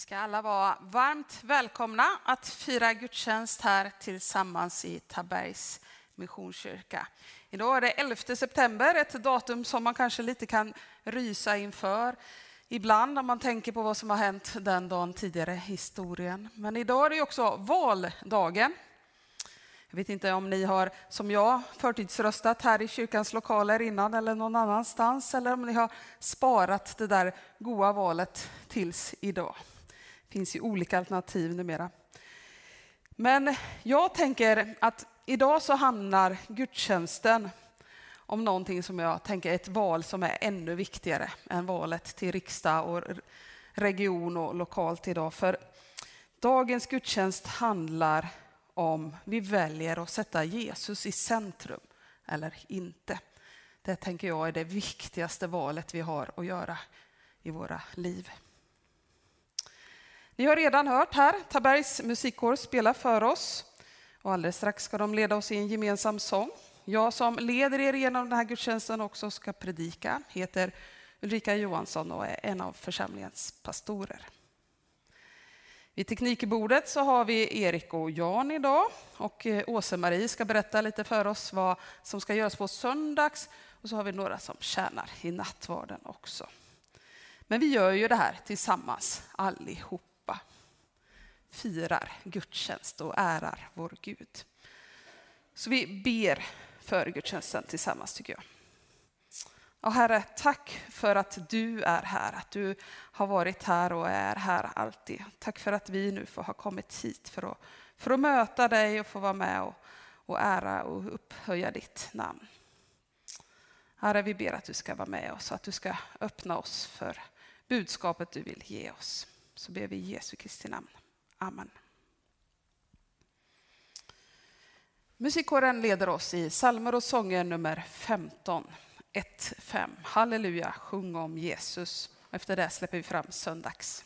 Ni ska alla vara varmt välkomna att fira gudstjänst här tillsammans i Tabergs Missionskyrka. Idag är det 11 september, ett datum som man kanske lite kan rysa inför ibland när man tänker på vad som har hänt den dagen tidigare i historien. Men idag är det också valdagen. Jag vet inte om ni har, som jag, förtidsröstat här i kyrkans lokaler innan eller någon annanstans, eller om ni har sparat det där goa valet tills idag. Det finns ju olika alternativ numera. Men jag tänker att idag så handlar gudstjänsten om någonting som jag tänker är ett val som är ännu viktigare än valet till riksdag och region och lokalt idag. För dagens gudstjänst handlar om vi väljer att sätta Jesus i centrum eller inte. Det tänker jag är det viktigaste valet vi har att göra i våra liv. Vi har redan hört här Tabergs musikkår spela för oss och alldeles strax ska de leda oss i en gemensam sång. Jag som leder er genom den här gudstjänsten också ska predika heter Ulrika Johansson och är en av församlingens pastorer. Vid teknikbordet så har vi Erik och Jan idag och eh, Åse-Marie ska berätta lite för oss vad som ska göras på söndags och så har vi några som tjänar i nattvarden också. Men vi gör ju det här tillsammans allihop. Firar gudstjänst och ärar vår Gud. Så vi ber för gudstjänsten tillsammans tycker jag. Och Herre, tack för att du är här, att du har varit här och är här alltid. Tack för att vi nu får ha kommit hit för att, för att möta dig och få vara med och, och ära och upphöja ditt namn. Herre, vi ber att du ska vara med oss och att du ska öppna oss för budskapet du vill ge oss. Så ber vi i Jesu Kristi namn. Amen. Musikkåren leder oss i psalmer och sånger nummer 15. 1-5. Halleluja, sjung om Jesus. Efter det släpper vi fram söndags.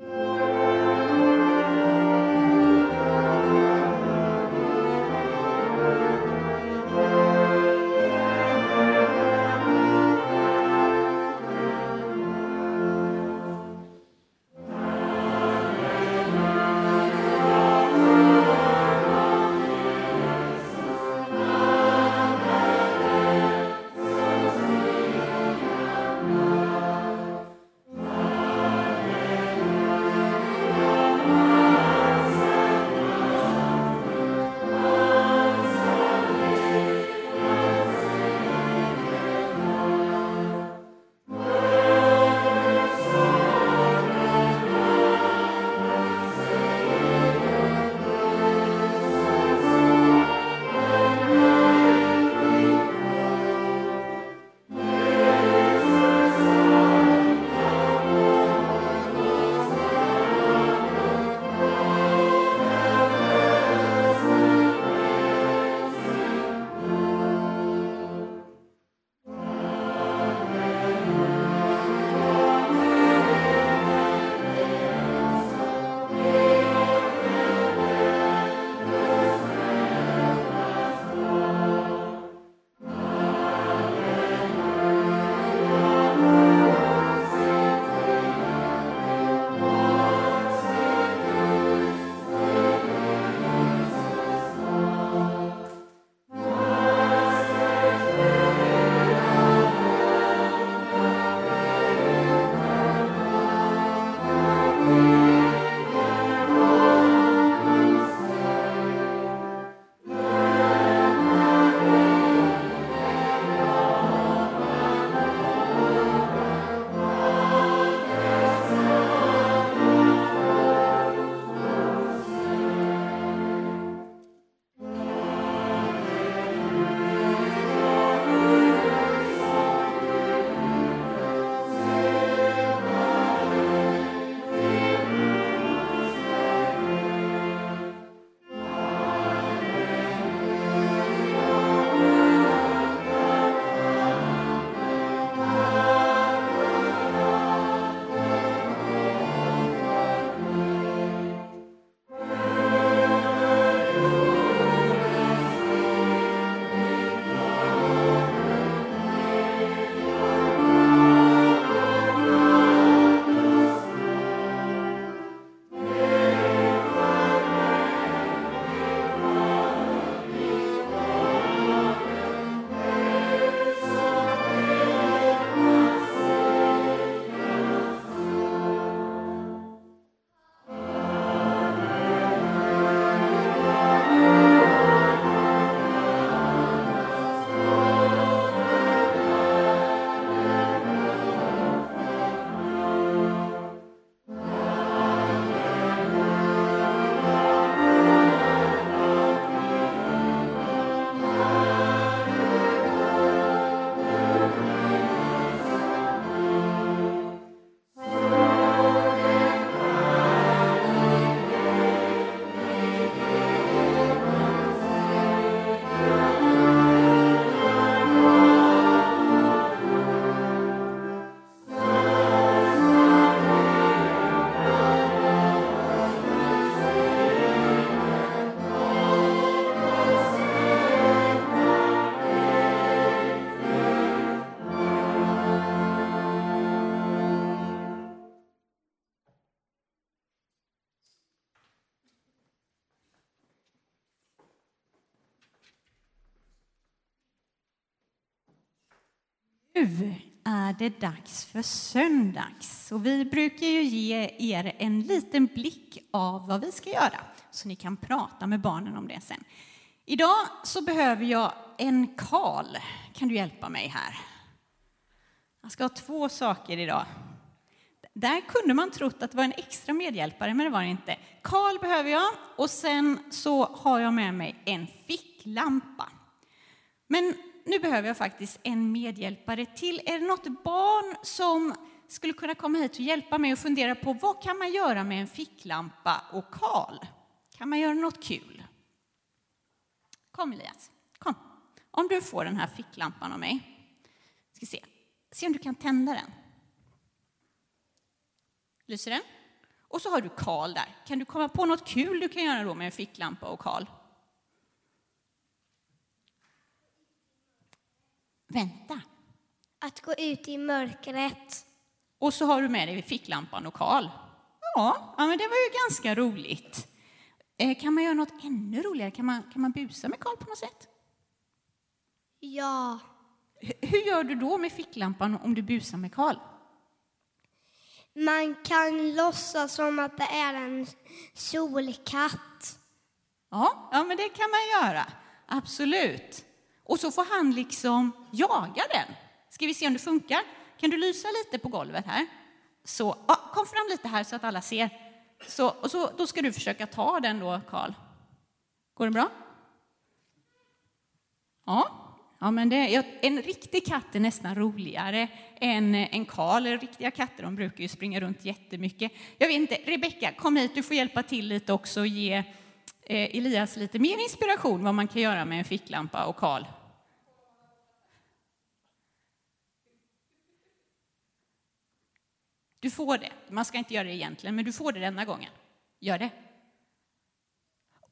Amen. Är det dags för söndags och vi brukar ju ge er en liten blick av vad vi ska göra så ni kan prata med barnen om det sen. Idag så behöver jag en Karl. Kan du hjälpa mig här? Jag ska ha två saker idag. Där kunde man trott att det var en extra medhjälpare, men det var det inte. Karl behöver jag och sen så har jag med mig en ficklampa. Men nu behöver jag faktiskt en medhjälpare till. Är det något barn som skulle kunna komma hit och hjälpa mig och fundera på vad kan man göra med en ficklampa och Karl? Kan man göra något kul? Kom Elias, kom. Om du får den här ficklampan av mig. Ska se, se om du kan tända den. Lyser den? Och så har du Karl där. Kan du komma på något kul du kan göra då med en ficklampa och Karl? Vänta. Att gå ut i mörkret. Och så har du med dig ficklampan och Karl. Ja, ja, men det var ju ganska roligt. Eh, kan man göra något ännu roligare? Kan man, kan man busa med Karl på något sätt? Ja. H hur gör du då med ficklampan om du busar med Karl? Man kan låtsas som att det är en solkatt. Ja, ja men det kan man göra. Absolut. Och så får han liksom jaga den. Ska vi se om det funkar? Kan du lysa lite på golvet här? Så, ja, kom fram lite här så att alla ser. Så, och så, då ska du försöka ta den då, Karl. Går det bra? Ja, ja men det, en riktig katt är nästan roligare än en Karl. Riktiga katter de brukar ju springa runt jättemycket. Jag vet inte, Rebecka, kom hit, du får hjälpa till lite också och ge eh, Elias lite mer inspiration vad man kan göra med en ficklampa och Karl. Du får det. Man ska inte göra det egentligen, men du får det denna gången. Gör det.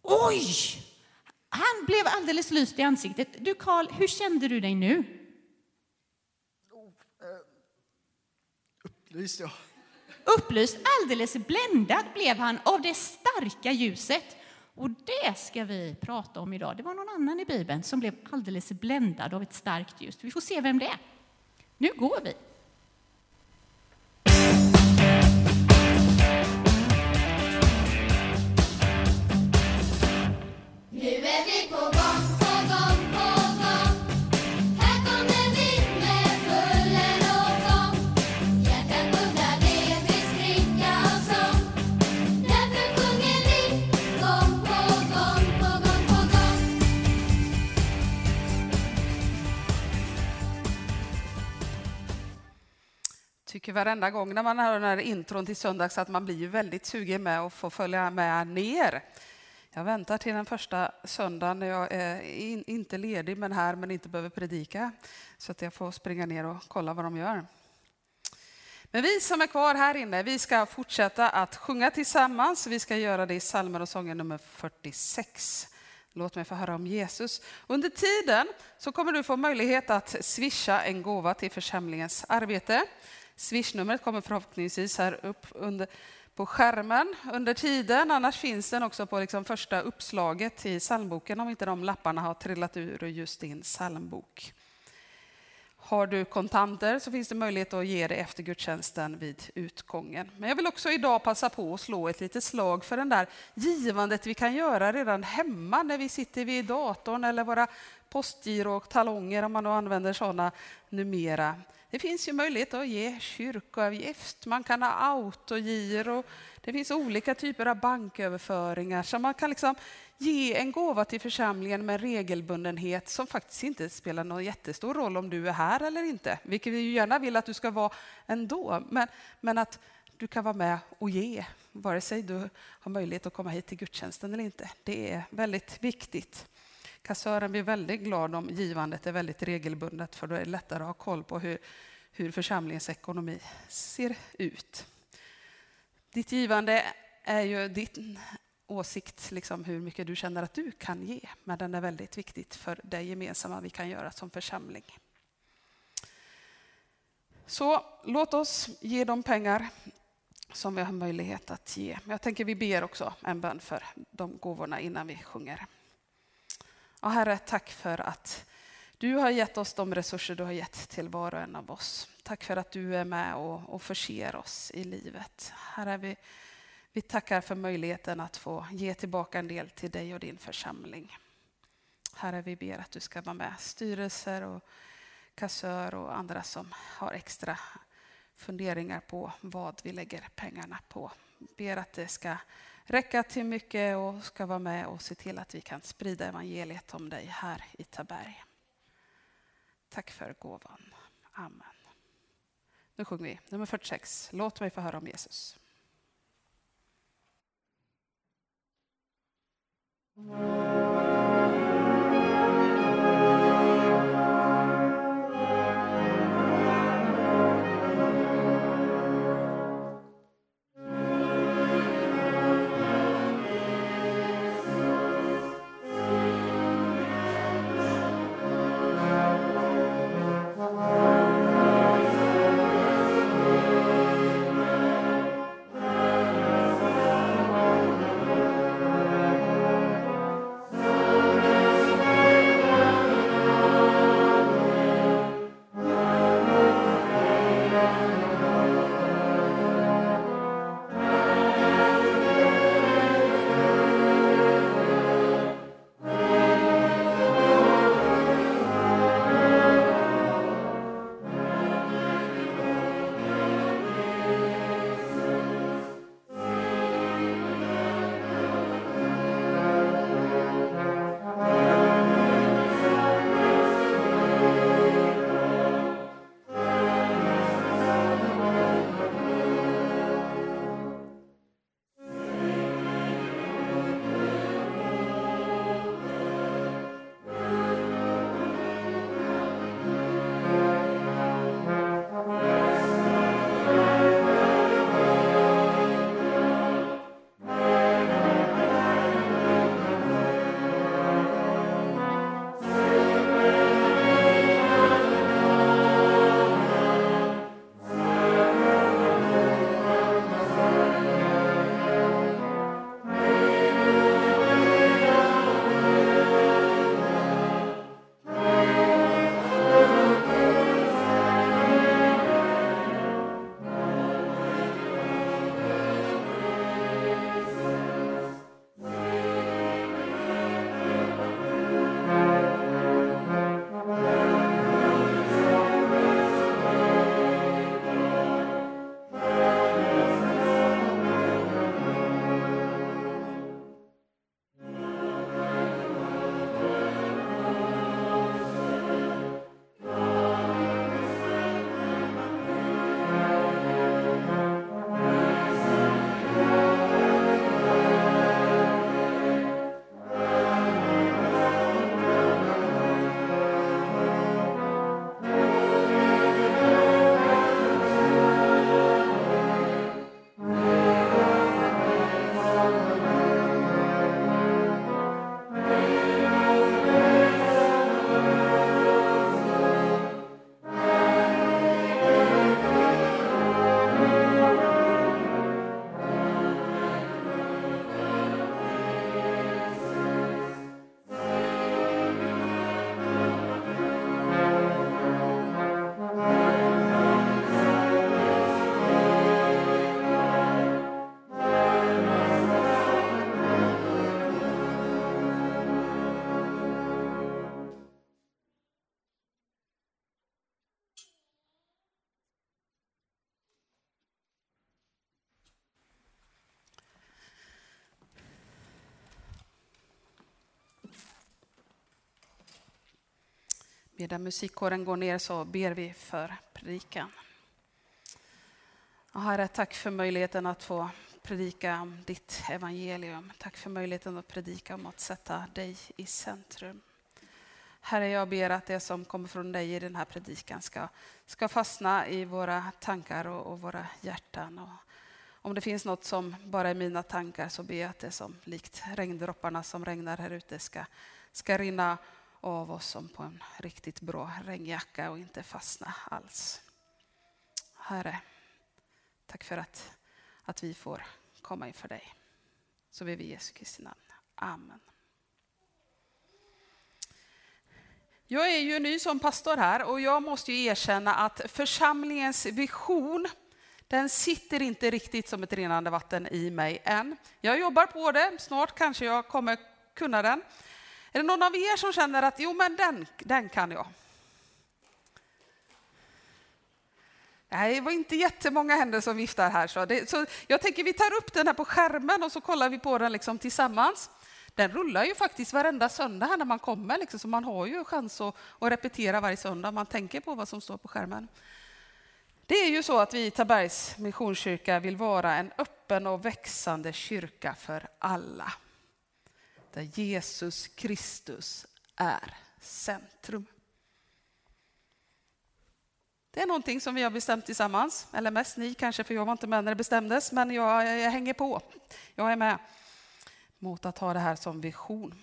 Oj! Han blev alldeles lyst i ansiktet. Du Karl, hur kände du dig nu? Upplyst, ja. Upplyst, alldeles bländad blev han av det starka ljuset. Och det ska vi prata om idag. Det var någon annan i Bibeln som blev alldeles bländad av ett starkt ljus. Vi får se vem det är. Nu går vi. Tycker varenda gång när man hör den här intron till söndags att man blir väldigt sugen med att få följa med ner. Jag väntar till den första söndagen när jag är in, inte ledig men här men inte behöver predika så att jag får springa ner och kolla vad de gör. Men vi som är kvar här inne, vi ska fortsätta att sjunga tillsammans. Vi ska göra det i psalmer och sånger nummer 46. Låt mig få höra om Jesus. Under tiden så kommer du få möjlighet att swisha en gåva till församlingens arbete. Swishnumret kommer förhoppningsvis här upp under, på skärmen under tiden. Annars finns den också på liksom första uppslaget i psalmboken om inte de lapparna har trillat ur just din psalmbok. Har du kontanter så finns det möjlighet att ge det efter gudstjänsten vid utgången. Men jag vill också idag passa på att slå ett litet slag för den där givandet vi kan göra redan hemma när vi sitter vid datorn eller våra postgiro och talonger om man nu använder sådana numera. Det finns ju möjlighet att ge kyrkoavgift, man kan ha autogiro, det finns olika typer av banköverföringar så man kan liksom ge en gåva till församlingen med regelbundenhet som faktiskt inte spelar någon jättestor roll om du är här eller inte, vilket vi gärna vill att du ska vara ändå. Men, men att du kan vara med och ge, vare sig du har möjlighet att komma hit till gudstjänsten eller inte. Det är väldigt viktigt. Kassören blir väldigt glad om givandet är väldigt regelbundet för då är det lättare att ha koll på hur, hur församlingens ekonomi ser ut. Ditt givande är ju din åsikt, liksom hur mycket du känner att du kan ge. Men den är väldigt viktigt för det gemensamma vi kan göra som församling. Så låt oss ge de pengar som vi har möjlighet att ge. Jag tänker vi ber också en bön för de gåvorna innan vi sjunger. Och Herre, tack för att Du har gett oss de resurser du har gett till var och en av oss. Tack för att du är med och, och förser oss i livet. Herre, vi, vi tackar för möjligheten att få ge tillbaka en del till dig och din församling. Herre, vi ber att du ska vara med styrelser och kassör och andra som har extra funderingar på vad vi lägger pengarna på. Ber att det ska räcka till mycket och ska vara med och se till att vi kan sprida evangeliet om dig här i Taberg. Tack för gåvan. Amen. Nu sjunger vi nummer 46. Låt mig få höra om Jesus. Mm. Medan musikkåren går ner så ber vi för predikan. Och herre, tack för möjligheten att få predika om ditt evangelium. Tack för möjligheten att predika om att sätta dig i centrum. Herre, jag ber att det som kommer från dig i den här predikan ska, ska fastna i våra tankar och, och våra hjärtan. Och om det finns något som bara är mina tankar så ber jag att det som likt regndropparna som regnar här ute ska, ska rinna av oss som på en riktigt bra regnjacka och inte fastna alls. Herre, tack för att, att vi får komma inför dig. Så ber vi i Jesu Kristi namn. Amen. Jag är ju ny som pastor här och jag måste ju erkänna att församlingens vision, den sitter inte riktigt som ett rinnande vatten i mig än. Jag jobbar på det, snart kanske jag kommer kunna den. Är det någon av er som känner att jo, men den, den kan jag? Nej, det var inte jättemånga händer som viftar här. Så, det, så jag tänker vi tar upp den här på skärmen och så kollar vi på den liksom tillsammans. Den rullar ju faktiskt varenda söndag här när man kommer, liksom, så man har ju chans att, att repetera varje söndag. om Man tänker på vad som står på skärmen. Det är ju så att vi i Tabergs Missionskyrka vill vara en öppen och växande kyrka för alla. Där Jesus Kristus är centrum. Det är någonting som vi har bestämt tillsammans, eller mest ni kanske, för jag var inte med när det bestämdes, men jag, jag hänger på. Jag är med mot att ha det här som vision.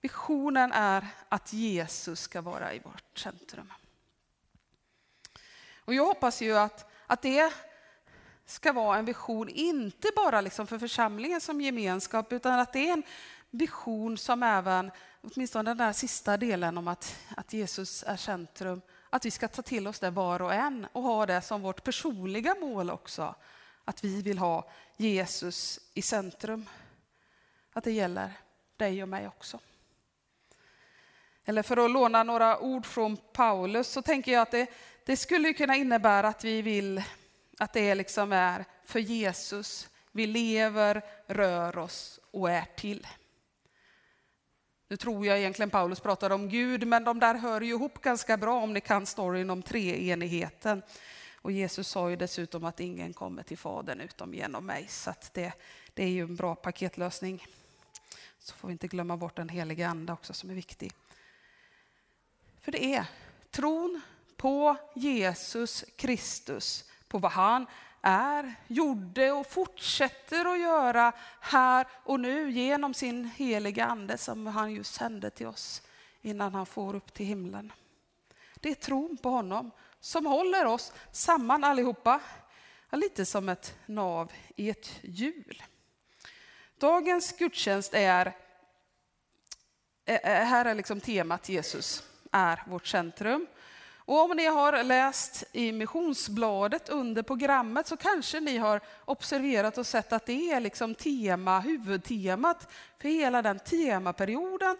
Visionen är att Jesus ska vara i vårt centrum. Och jag hoppas ju att, att det ska vara en vision, inte bara liksom för församlingen som gemenskap, utan att det är en vision som även, åtminstone den där sista delen om att, att Jesus är centrum, att vi ska ta till oss det var och en och ha det som vårt personliga mål också. Att vi vill ha Jesus i centrum. Att det gäller dig och mig också. Eller för att låna några ord från Paulus så tänker jag att det, det skulle kunna innebära att vi vill att det liksom är för Jesus vi lever, rör oss och är till. Nu tror jag egentligen Paulus pratar om Gud, men de där hör ju ihop ganska bra om ni kan storyn om treenigheten. Och Jesus sa ju dessutom att ingen kommer till Fadern utom genom mig, så det, det är ju en bra paketlösning. Så får vi inte glömma bort den heliga Ande också som är viktig. För det är tron på Jesus Kristus, på vad han är, gjorde och fortsätter att göra här och nu genom sin heliga Ande som han just sände till oss innan han får upp till himlen. Det är tron på honom som håller oss samman allihopa, lite som ett nav i ett hjul. Dagens gudstjänst är, här är liksom temat Jesus är vårt centrum. Och om ni har läst i missionsbladet under programmet så kanske ni har observerat och sett att det är liksom tema, huvudtemat för hela den temaperioden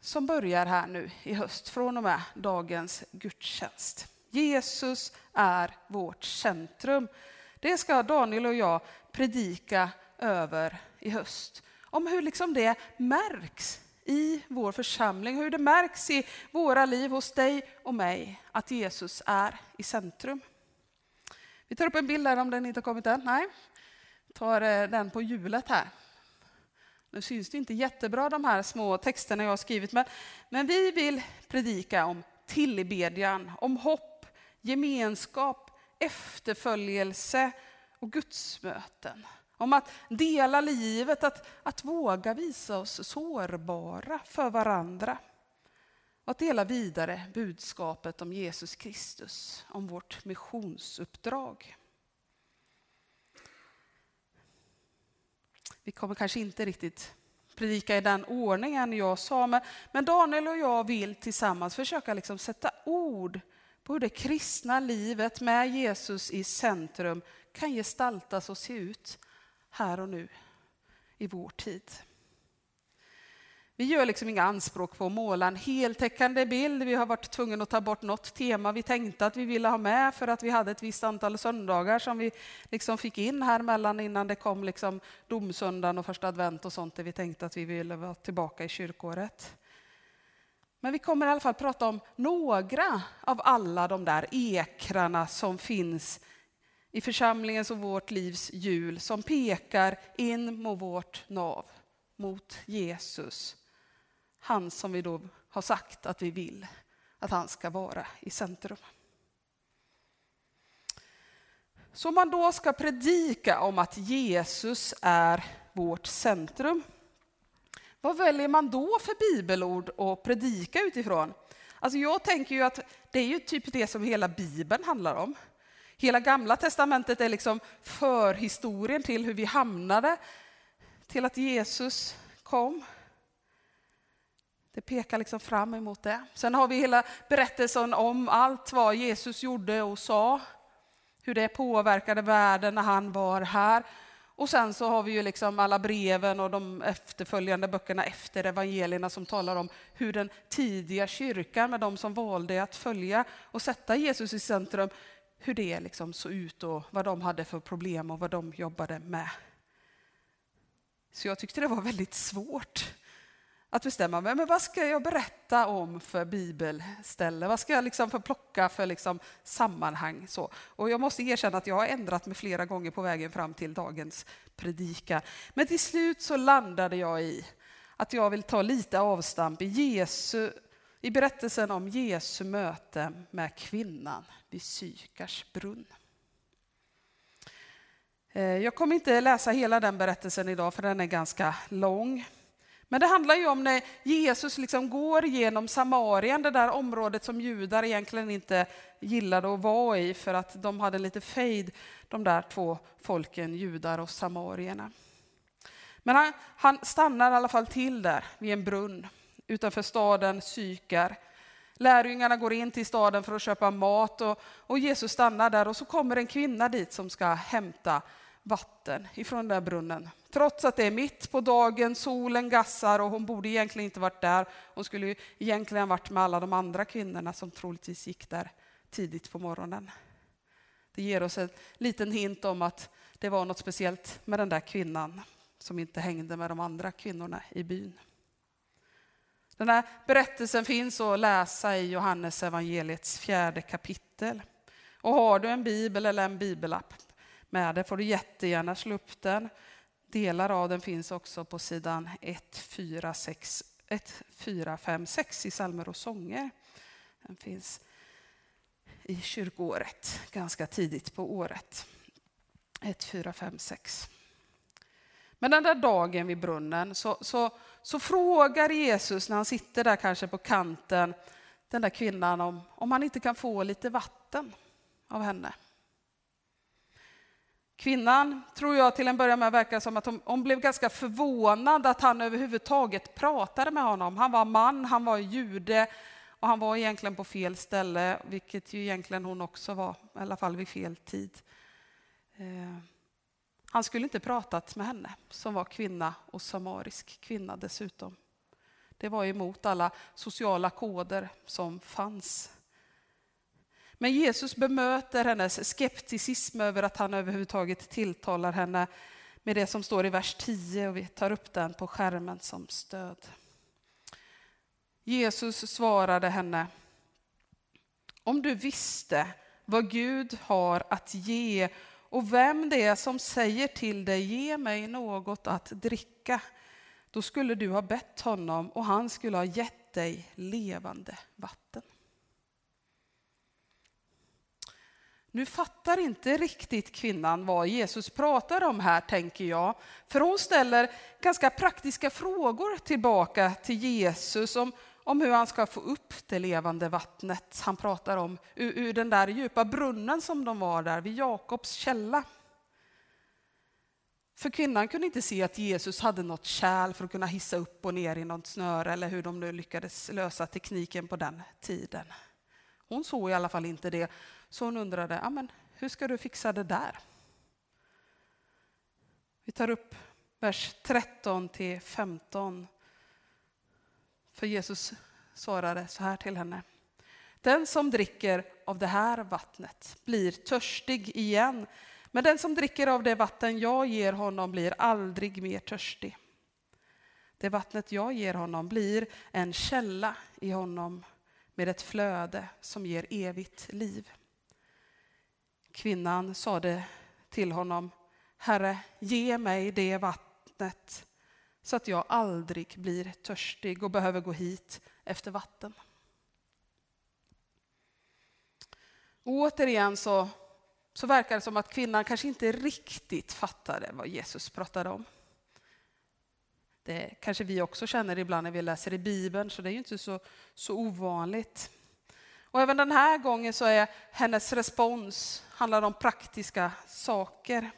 som börjar här nu i höst från och med dagens gudstjänst. Jesus är vårt centrum. Det ska Daniel och jag predika över i höst. Om hur liksom det märks i vår församling, hur det märks i våra liv hos dig och mig att Jesus är i centrum. Vi tar upp en bild här, om den inte har kommit än. Nej, vi tar eh, den på hjulet här. Nu syns det inte jättebra de här små texterna jag har skrivit, men, men vi vill predika om tillbedjan, om hopp, gemenskap, efterföljelse och gudsmöten. Om att dela livet, att, att våga visa oss sårbara för varandra. och Att dela vidare budskapet om Jesus Kristus, om vårt missionsuppdrag. Vi kommer kanske inte riktigt predika i den ordningen jag sa, men, men Daniel och jag vill tillsammans försöka liksom sätta ord på hur det kristna livet med Jesus i centrum kan gestaltas och se ut här och nu i vår tid. Vi gör liksom inga anspråk på att måla en heltäckande bild. Vi har varit tvungna att ta bort något tema vi tänkte att vi ville ha med för att vi hade ett visst antal söndagar som vi liksom fick in här mellan innan det kom liksom domsöndagen och första advent och sånt där vi tänkte att vi ville vara tillbaka i kyrkåret. Men vi kommer i alla fall prata om några av alla de där ekrarna som finns i församlingens och vårt livs hjul som pekar in mot vårt nav, mot Jesus. Han som vi då har sagt att vi vill att han ska vara i centrum. Så om man då ska predika om att Jesus är vårt centrum, vad väljer man då för bibelord att predika utifrån? Alltså jag tänker ju att det är ju typ det som hela bibeln handlar om. Hela gamla testamentet är liksom förhistorien till hur vi hamnade till att Jesus kom. Det pekar liksom fram emot det. Sen har vi hela berättelsen om allt vad Jesus gjorde och sa. Hur det påverkade världen när han var här. Och sen så har vi ju liksom alla breven och de efterföljande böckerna efter evangelierna som talar om hur den tidiga kyrkan med de som valde att följa och sätta Jesus i centrum, hur det liksom såg ut och vad de hade för problem och vad de jobbade med. Så jag tyckte det var väldigt svårt att bestämma mig, men vad ska jag berätta om för bibelställe? Vad ska jag liksom för plocka för liksom sammanhang? Så. Och jag måste erkänna att jag har ändrat mig flera gånger på vägen fram till dagens predikan. Men till slut så landade jag i att jag vill ta lite avstamp i, Jesu, i berättelsen om Jesu möte med kvinnan vid Sykars brunn. Eh, jag kommer inte läsa hela den berättelsen idag för den är ganska lång. Men det handlar ju om när Jesus liksom går genom Samarien, det där området som judar egentligen inte gillade att vara i för att de hade lite fejd, de där två folken, judar och samarierna. Men han, han stannar i alla fall till där vid en brunn utanför staden Sykar. Lärjungarna går in till staden för att köpa mat och, och Jesus stannar där och så kommer en kvinna dit som ska hämta vatten ifrån den där brunnen. Trots att det är mitt på dagen, solen gassar och hon borde egentligen inte varit där. Hon skulle egentligen varit med alla de andra kvinnorna som troligtvis gick där tidigt på morgonen. Det ger oss en liten hint om att det var något speciellt med den där kvinnan som inte hängde med de andra kvinnorna i byn. Den här berättelsen finns att läsa i Johannes evangeliets fjärde kapitel. Och har du en bibel eller en bibelapp med dig får du jättegärna slå upp den. Delar av den finns också på sidan 1456 i psalmer och sånger. Den finns i kyrkoåret, ganska tidigt på året. 1456. Men den där dagen vid brunnen så, så, så, frågar Jesus när han sitter där kanske på kanten den där kvinnan om, om han inte kan få lite vatten av henne. Kvinnan, tror jag till en början med verkar som att hon, hon, blev ganska förvånad att han överhuvudtaget pratade med honom. Han var man, han var jude och han var egentligen på fel ställe, vilket ju egentligen hon också var, i alla fall vid fel tid. Eh, han skulle inte pratat med henne, som var kvinna och samarisk kvinna dessutom. Det var emot alla sociala koder som fanns men Jesus bemöter hennes skepticism över att han överhuvudtaget tilltalar henne med det som står i vers 10 och vi tar upp den på skärmen som stöd. Jesus svarade henne, om du visste vad Gud har att ge och vem det är som säger till dig, ge mig något att dricka, då skulle du ha bett honom och han skulle ha gett dig levande vatten. Nu fattar inte riktigt kvinnan vad Jesus pratar om här, tänker jag. För hon ställer ganska praktiska frågor tillbaka till Jesus om, om hur han ska få upp det levande vattnet han pratar om ur, ur den där djupa brunnen som de var där vid Jakobs källa. För kvinnan kunde inte se att Jesus hade något kärl för att kunna hissa upp och ner i något snöre eller hur de nu lyckades lösa tekniken på den tiden. Hon såg i alla fall inte det. Så hon undrade, hur ska du fixa det där? Vi tar upp vers 13 till 15. För Jesus svarade så här till henne. Den som dricker av det här vattnet blir törstig igen. Men den som dricker av det vatten jag ger honom blir aldrig mer törstig. Det vattnet jag ger honom blir en källa i honom med ett flöde som ger evigt liv. Kvinnan sade till honom, Herre, ge mig det vattnet så att jag aldrig blir törstig och behöver gå hit efter vatten. Och återigen så, så verkar det som att kvinnan kanske inte riktigt fattade vad Jesus pratade om. Det kanske vi också känner ibland när vi läser i Bibeln, så det är ju inte så, så ovanligt. Och även den här gången så är hennes respons handlar om praktiska saker.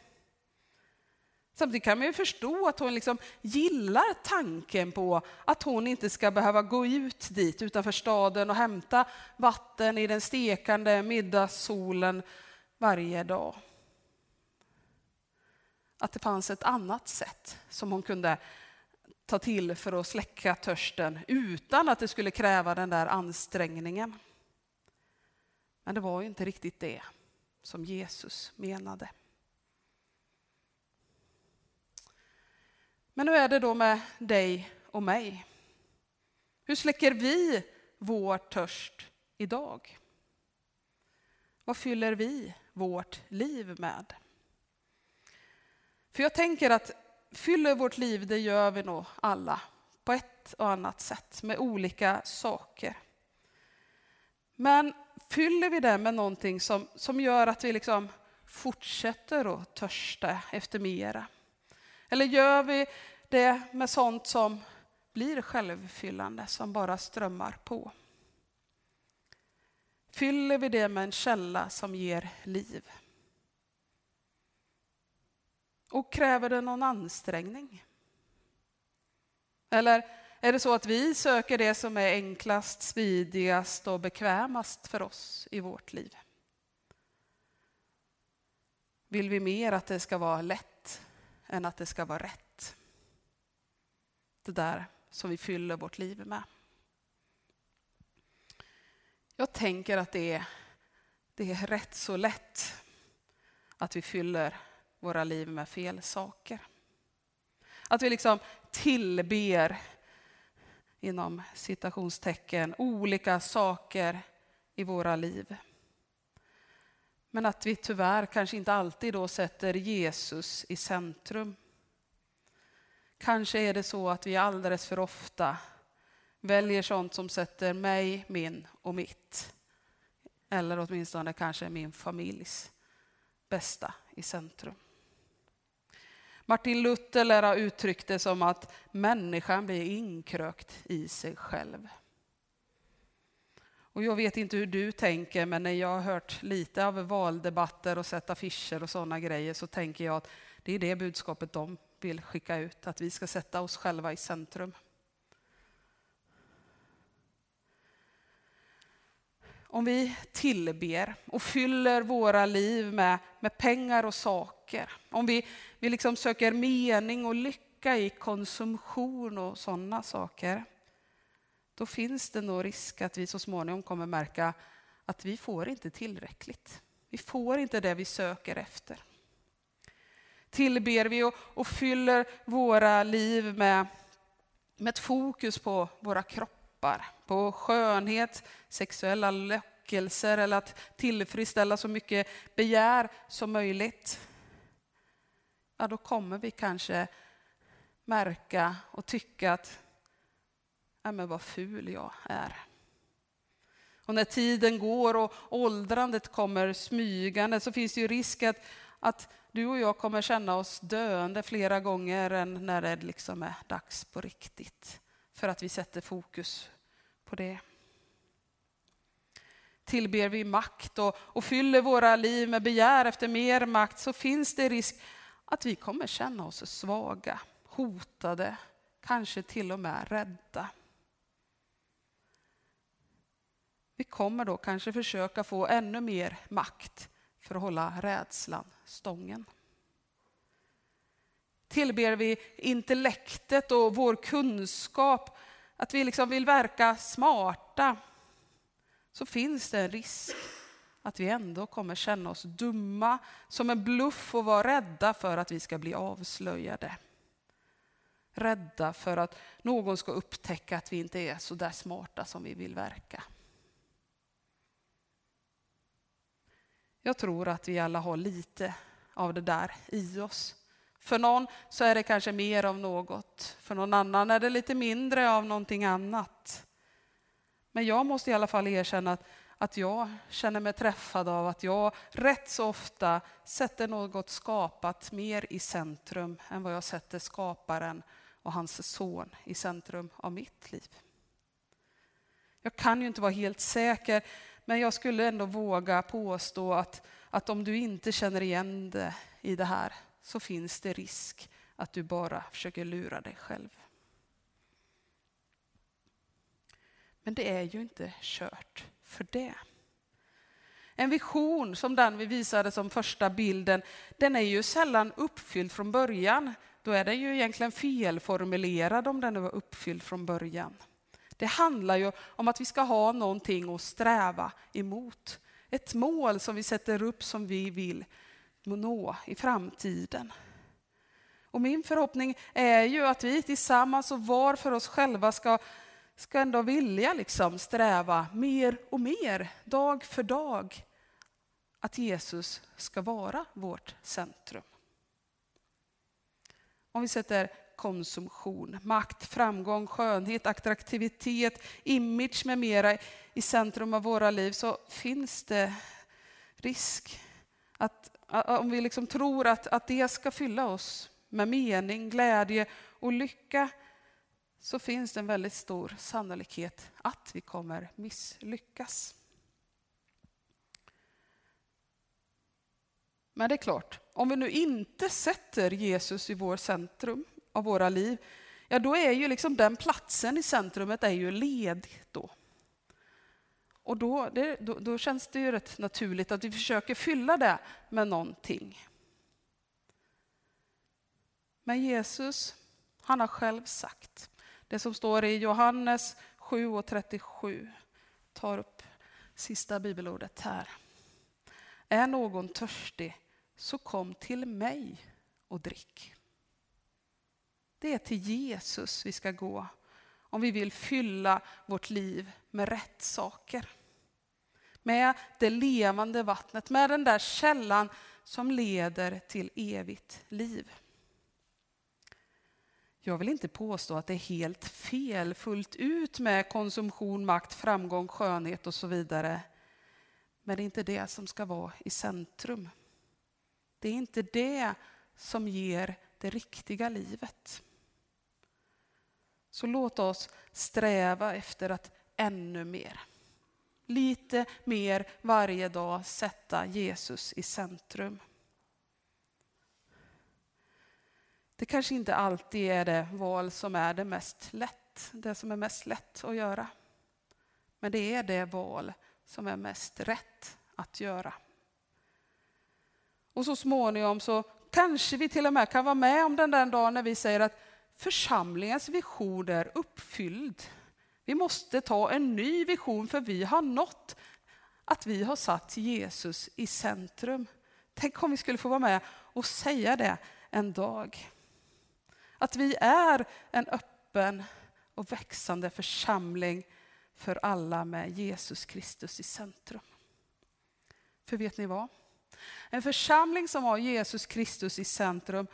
Samtidigt kan man ju förstå att hon liksom gillar tanken på att hon inte ska behöva gå ut dit utanför staden och hämta vatten i den stekande middagssolen varje dag. Att det fanns ett annat sätt som hon kunde ta till för att släcka törsten utan att det skulle kräva den där ansträngningen. Men det var ju inte riktigt det som Jesus menade. Men hur är det då med dig och mig? Hur släcker vi vår törst idag? Vad fyller vi vårt liv med? För jag tänker att fyller vårt liv, det gör vi nog alla på ett och annat sätt med olika saker. Men fyller vi det med någonting som, som gör att vi liksom fortsätter att törsta efter mera? Eller gör vi det med sånt som blir självfyllande, som bara strömmar på? Fyller vi det med en källa som ger liv? Och kräver det någon ansträngning? Eller är det så att vi söker det som är enklast, smidigast och bekvämast för oss i vårt liv? Vill vi mer att det ska vara lätt än att det ska vara rätt? Det där som vi fyller vårt liv med. Jag tänker att det är, det är rätt så lätt att vi fyller våra liv med fel saker. Att vi liksom tillber, inom citationstecken, olika saker i våra liv. Men att vi tyvärr kanske inte alltid då sätter Jesus i centrum. Kanske är det så att vi alldeles för ofta väljer sånt som sätter mig, min och mitt. Eller åtminstone kanske min familjs bästa i centrum. Martin Luther lär ha uttryckt det som att människan blir inkrökt i sig själv. Och jag vet inte hur du tänker, men när jag har hört lite av valdebatter och sett affischer och sådana grejer så tänker jag att det är det budskapet de vill skicka ut, att vi ska sätta oss själva i centrum. Om vi tillber och fyller våra liv med, med pengar och saker, om vi, vi liksom söker mening och lycka i konsumtion och sådana saker, då finns det nog risk att vi så småningom kommer märka att vi får inte tillräckligt. Vi får inte det vi söker efter. Tillber vi och, och fyller våra liv med, med ett fokus på våra kroppar, på skönhet, sexuella lockelser eller att tillfredsställa så mycket begär som möjligt. Ja, då kommer vi kanske märka och tycka att ja, men vad ful jag är. Och när tiden går och åldrandet kommer smygande så finns det ju risk att, att du och jag kommer känna oss döende flera gånger än när det liksom är dags på riktigt. För att vi sätter fokus på det. Tillber vi makt och, och fyller våra liv med begär efter mer makt så finns det risk att vi kommer känna oss svaga, hotade, kanske till och med rädda. Vi kommer då kanske försöka få ännu mer makt för att hålla rädslan stången. Tillber vi intellektet och vår kunskap, att vi liksom vill verka smarta, så finns det en risk att vi ändå kommer känna oss dumma, som en bluff och vara rädda för att vi ska bli avslöjade. Rädda för att någon ska upptäcka att vi inte är så där smarta som vi vill verka. Jag tror att vi alla har lite av det där i oss. För någon så är det kanske mer av något, för någon annan är det lite mindre av någonting annat. Men jag måste i alla fall erkänna att, att jag känner mig träffad av att jag rätt så ofta sätter något skapat mer i centrum än vad jag sätter skaparen och hans son i centrum av mitt liv. Jag kan ju inte vara helt säker, men jag skulle ändå våga påstå att, att om du inte känner igen det i det här så finns det risk att du bara försöker lura dig själv. Men det är ju inte kört för det. En vision som den vi visade som första bilden, den är ju sällan uppfylld från början. Då är den ju egentligen felformulerad om den var uppfylld från början. Det handlar ju om att vi ska ha någonting att sträva emot. Ett mål som vi sätter upp som vi vill nå i framtiden. Och min förhoppning är ju att vi tillsammans och var för oss själva ska, ska ändå vilja liksom sträva mer och mer, dag för dag. Att Jesus ska vara vårt centrum. Om vi sätter konsumtion, makt, framgång, skönhet, attraktivitet, image med mera i centrum av våra liv så finns det risk att om vi liksom tror att, att det ska fylla oss med mening, glädje och lycka så finns det en väldigt stor sannolikhet att vi kommer misslyckas. Men det är klart, om vi nu inte sätter Jesus i vår centrum av våra liv, ja då är ju liksom den platsen i centrumet är ju ledig då. Och då, det, då, då, känns det ju rätt naturligt att vi försöker fylla det med någonting. Men Jesus, han har själv sagt, det som står i Johannes 7 och 37, tar upp sista bibelordet här. Är någon törstig, så kom till mig och drick. Det är till Jesus vi ska gå om vi vill fylla vårt liv med rätt saker. Med det levande vattnet, med den där källan som leder till evigt liv. Jag vill inte påstå att det är helt fel fullt ut med konsumtion, makt, framgång, skönhet och så vidare. Men det är inte det som ska vara i centrum. Det är inte det som ger det riktiga livet. Så låt oss sträva efter att ännu mer, lite mer varje dag sätta Jesus i centrum. Det kanske inte alltid är det val som är det mest lätt, det som är mest lätt att göra. Men det är det val som är mest rätt att göra. Och så småningom så kanske vi till och med kan vara med om den där dagen när vi säger att församlingens vision är uppfylld. Vi måste ta en ny vision för vi har nått att vi har satt Jesus i centrum. Tänk om vi skulle få vara med och säga det en dag. Att vi är en öppen och växande församling för alla med Jesus Kristus i centrum. För vet ni vad? En församling som har Jesus Kristus i centrum,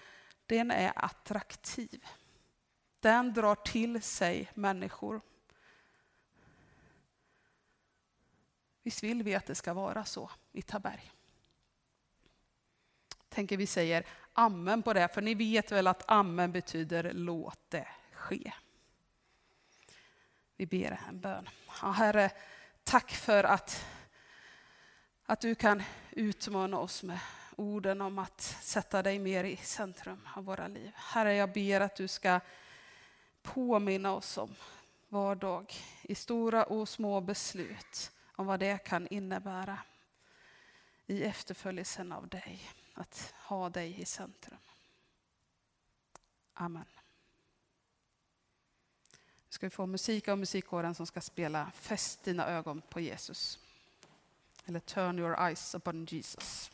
den är attraktiv. Den drar till sig människor. Visst vill vi att det ska vara så i Taberg? Tänker vi säger amen på det, för ni vet väl att amen betyder låt det ske. Vi ber en bön. Ja, herre, tack för att, att du kan utmana oss med orden om att sätta dig mer i centrum av våra liv. Herre, jag ber att du ska påminna oss om var dag i stora och små beslut om vad det kan innebära i efterföljelsen av dig, att ha dig i centrum. Amen. Nu ska vi få musik av musikkåren som ska spela Fäst dina ögon på Jesus. Eller Turn your eyes upon Jesus.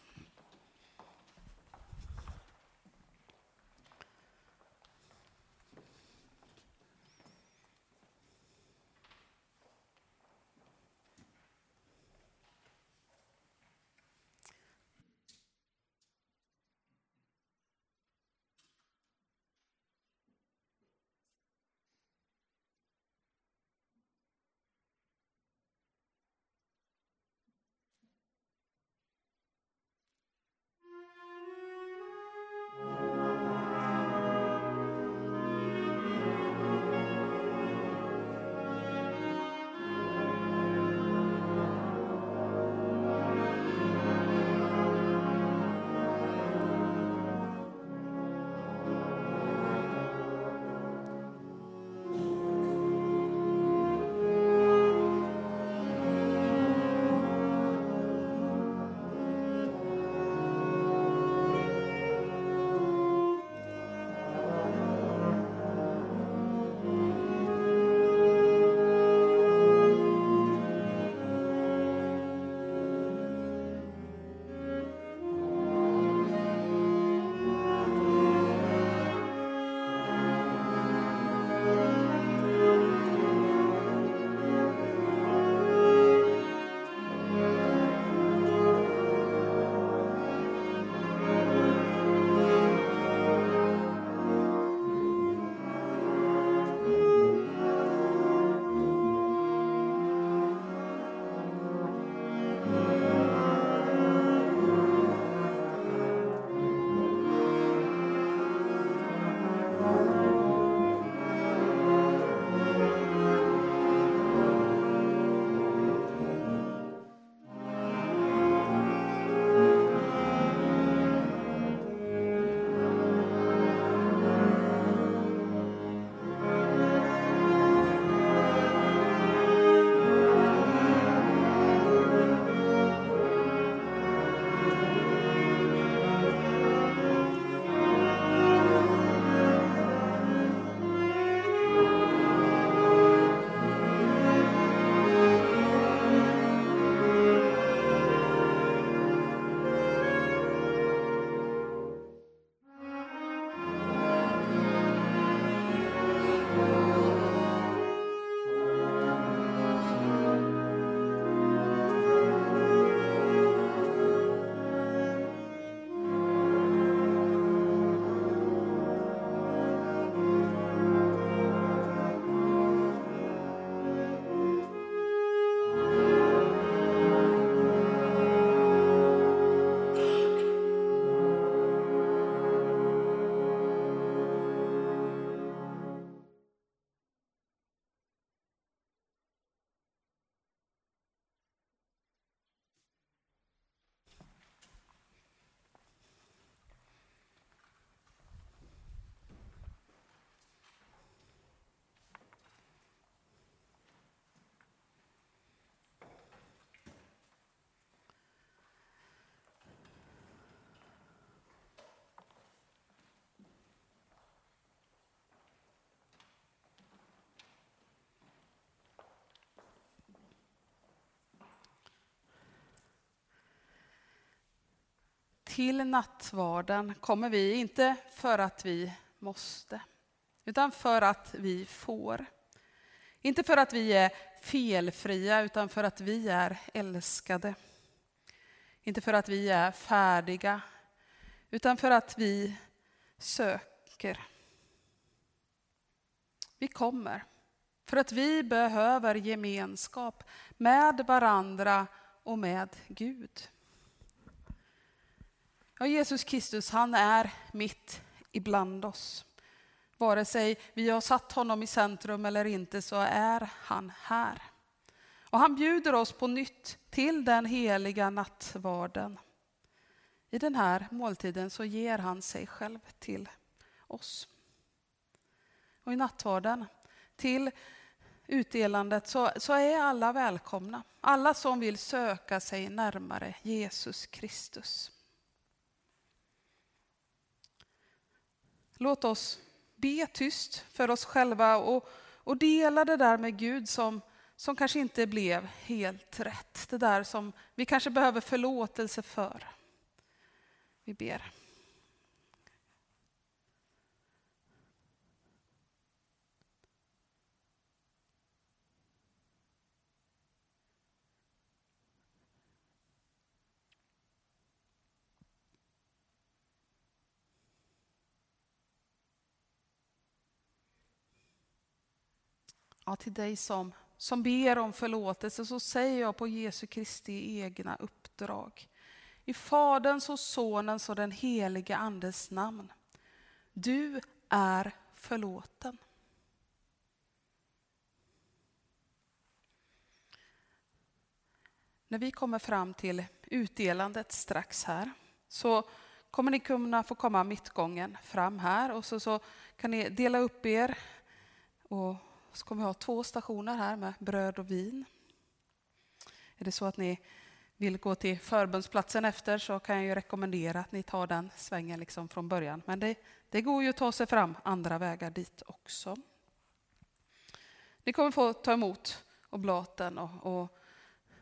Till nattvarden kommer vi inte för att vi måste, utan för att vi får. Inte för att vi är felfria, utan för att vi är älskade. Inte för att vi är färdiga, utan för att vi söker. Vi kommer för att vi behöver gemenskap med varandra och med Gud. Ja, Jesus Kristus, han är mitt ibland oss. Vare sig vi har satt honom i centrum eller inte så är han här. Och han bjuder oss på nytt till den heliga nattvarden. I den här måltiden så ger han sig själv till oss. Och i nattvarden, till utdelandet, så, så är alla välkomna. Alla som vill söka sig närmare Jesus Kristus. Låt oss be tyst för oss själva och, och dela det där med Gud som, som kanske inte blev helt rätt. Det där som vi kanske behöver förlåtelse för. Vi ber. Ja, till dig som, som ber om förlåtelse så säger jag på Jesu Kristi egna uppdrag. I Faderns och Sonens och den helige Andes namn. Du är förlåten. När vi kommer fram till utdelandet strax här så kommer ni kunna få komma mittgången fram här och så, så kan ni dela upp er och så kommer vi ha två stationer här med bröd och vin. Är det så att ni vill gå till förbundsplatsen efter så kan jag ju rekommendera att ni tar den svängen liksom från början. Men det, det går ju att ta sig fram andra vägar dit också. Ni kommer få ta emot oblaten och, och,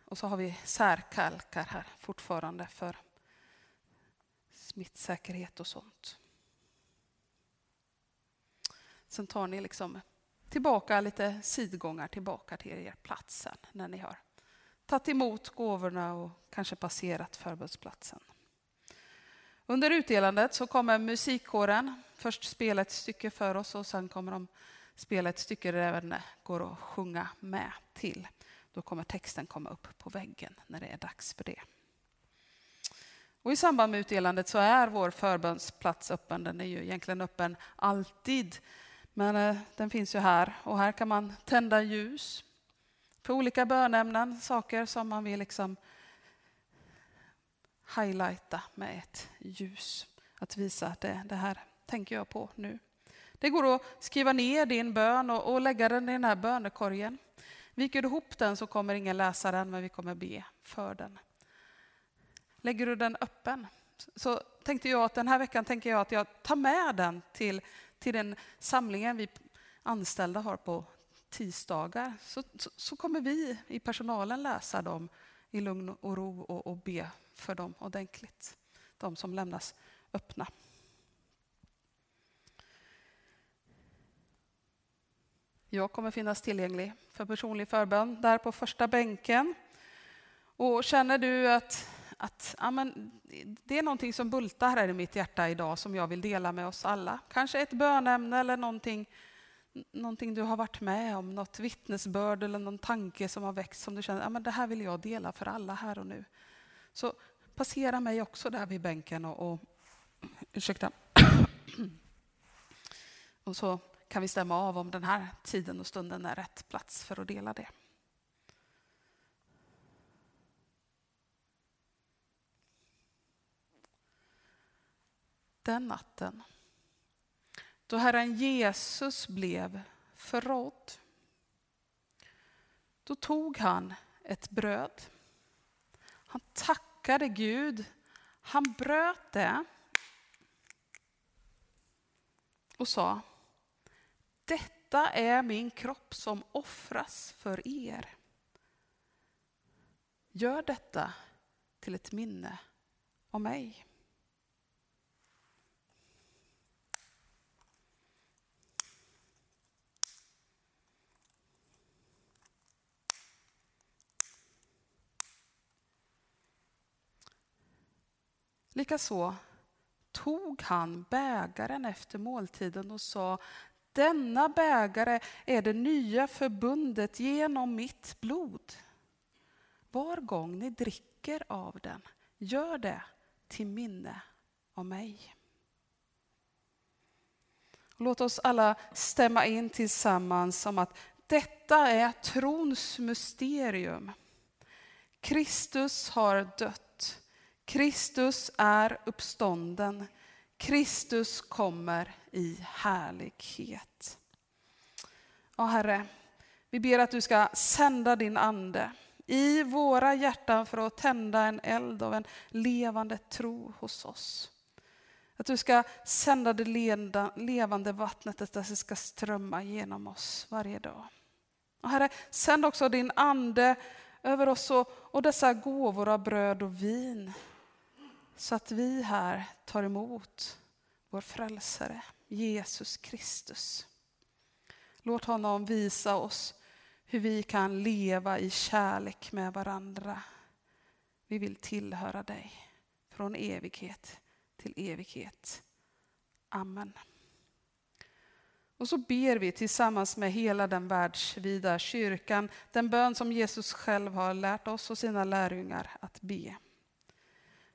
och så har vi särkalkar här fortfarande för smittsäkerhet och sånt. Sen tar ni liksom tillbaka lite sidgångar tillbaka till er plats sen när ni har tagit emot gåvorna och kanske passerat förbundsplatsen. Under utdelandet så kommer musikkåren först spela ett stycke för oss och sen kommer de spela ett stycke där det även går att sjunga med till. Då kommer texten komma upp på väggen när det är dags för det. Och I samband med utdelandet så är vår förbönsplats öppen. Den är ju egentligen öppen alltid men eh, den finns ju här och här kan man tända ljus på olika bönämnen, saker som man vill liksom highlighta med ett ljus. Att visa att det, det här tänker jag på nu. Det går att skriva ner din bön och, och lägga den i den här bönekorgen. Viker du ihop den så kommer ingen läsa den, men vi kommer be för den. Lägger du den öppen så tänkte jag att den här veckan tänker jag att jag tar med den till till den samlingen vi anställda har på tisdagar så, så, så kommer vi i personalen läsa dem i lugn och ro och, och be för dem ordentligt. De som lämnas öppna. Jag kommer finnas tillgänglig för personlig förbön där på första bänken. Och känner du att att ja, men, det är någonting som bultar här i mitt hjärta idag som jag vill dela med oss alla. Kanske ett bönämne eller någonting, någonting du har varit med om, något vittnesbörd eller någon tanke som har växt som du känner ja, men det här vill jag dela för alla här och nu. Så passera mig också där vid bänken och, och ursäkta. Och så kan vi stämma av om den här tiden och stunden är rätt plats för att dela det. Den natten då Herren Jesus blev förrådd. Då tog han ett bröd. Han tackade Gud. Han bröt det och sa Detta är min kropp som offras för er. Gör detta till ett minne av mig. Likaså tog han bägaren efter måltiden och sa denna bägare är det nya förbundet genom mitt blod. Var gång ni dricker av den, gör det till minne av mig. Låt oss alla stämma in tillsammans om att detta är trons mysterium. Kristus har dött. Kristus är uppstånden. Kristus kommer i härlighet. Ja, Herre, vi ber att du ska sända din ande i våra hjärtan för att tända en eld av en levande tro hos oss. Att du ska sända det levande vattnet, att det ska strömma genom oss varje dag. Och Herre, sänd också din ande över oss och, och dessa gåvor av bröd och vin. Så att vi här tar emot vår frälsare, Jesus Kristus. Låt honom visa oss hur vi kan leva i kärlek med varandra. Vi vill tillhöra dig från evighet till evighet. Amen. Och så ber vi tillsammans med hela den världsvida kyrkan den bön som Jesus själv har lärt oss och sina lärjungar att be.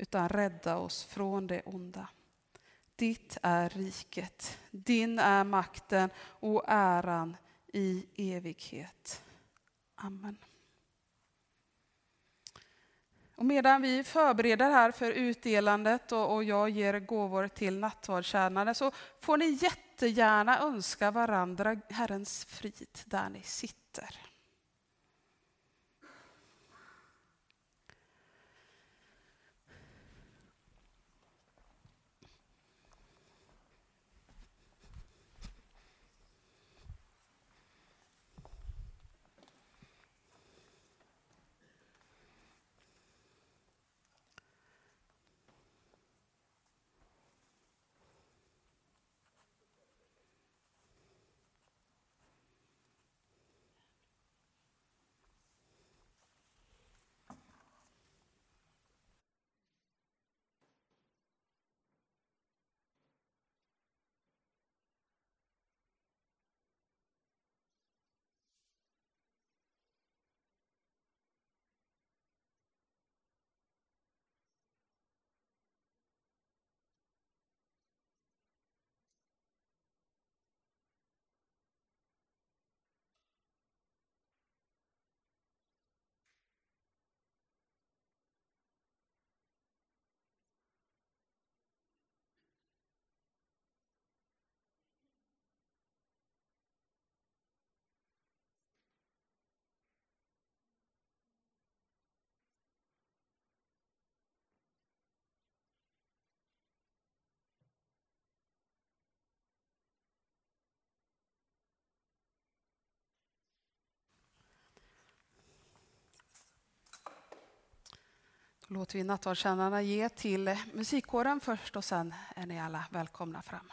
utan rädda oss från det onda. Ditt är riket, din är makten och äran i evighet. Amen. Och medan vi förbereder här för utdelandet och, och jag ger gåvor till nattvardstjänare så får ni jättegärna önska varandra Herrens frid där ni sitter. Låter vi nattvardskännarna ge till musikkåren först och sen är ni alla välkomna fram.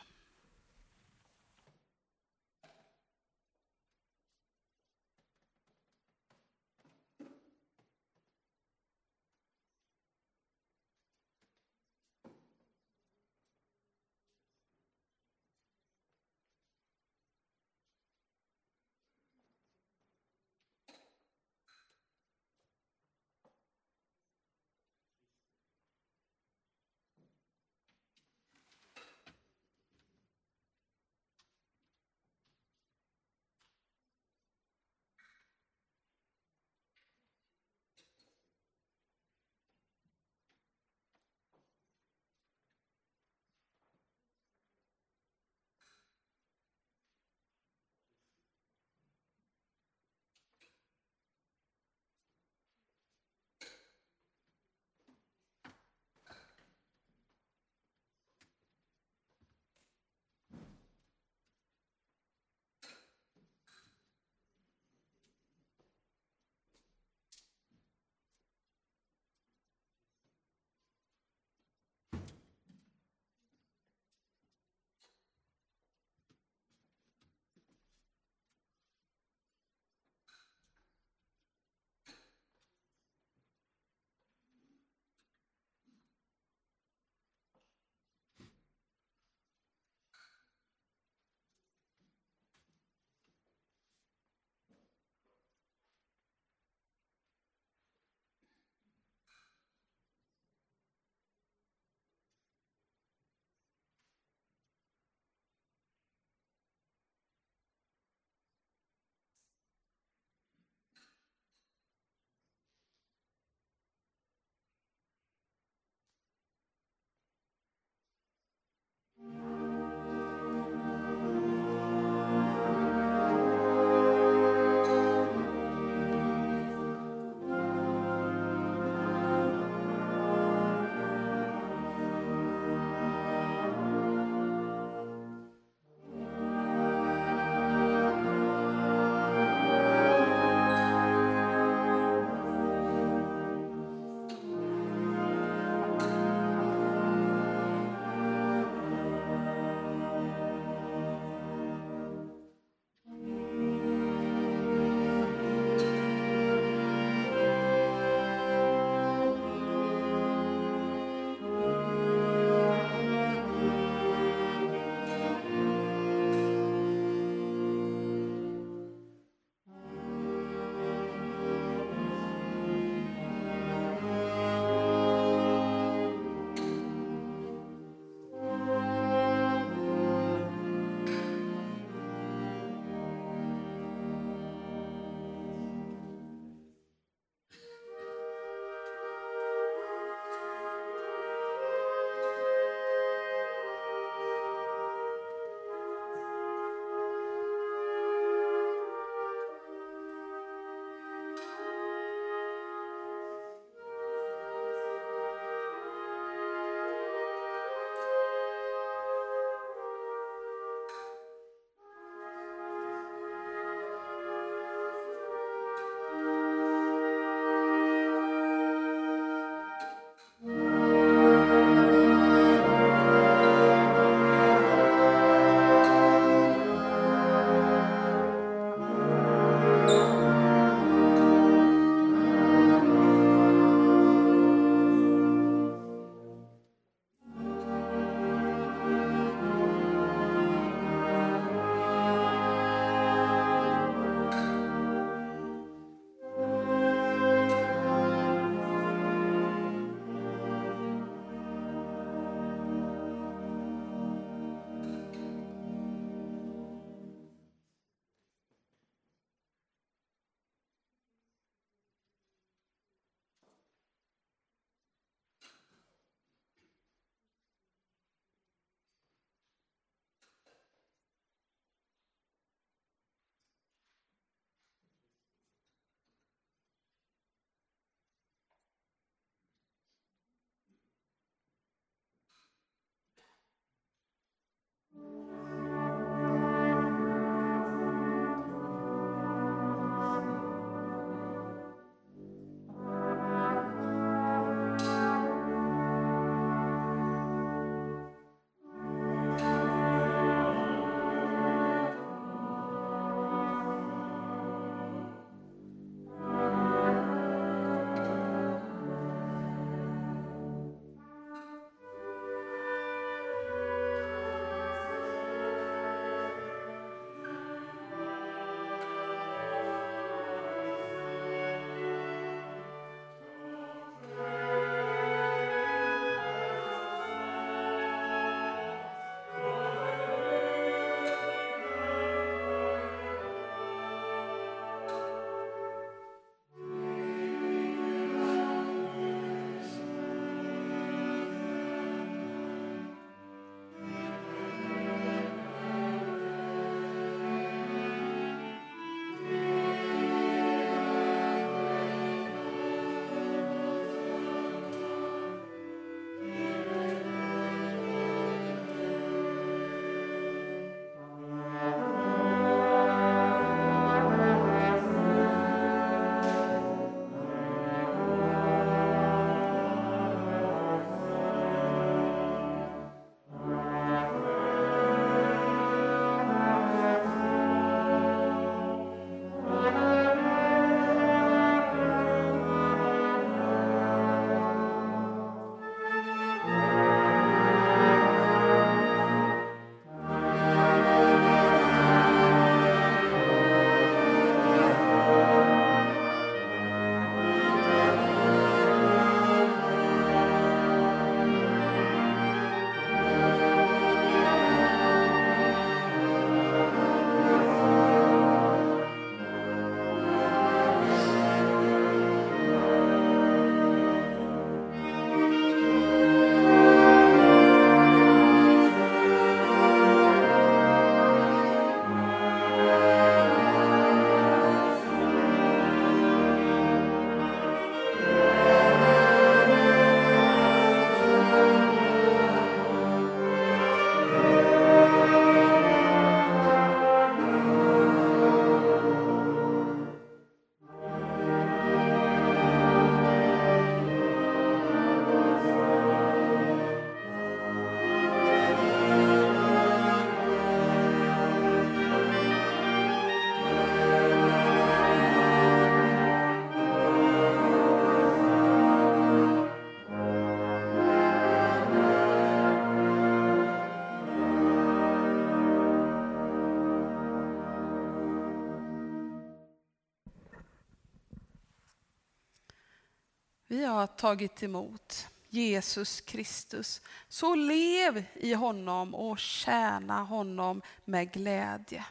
Vi har tagit emot Jesus Kristus. Så lev i honom och tjäna honom med glädje.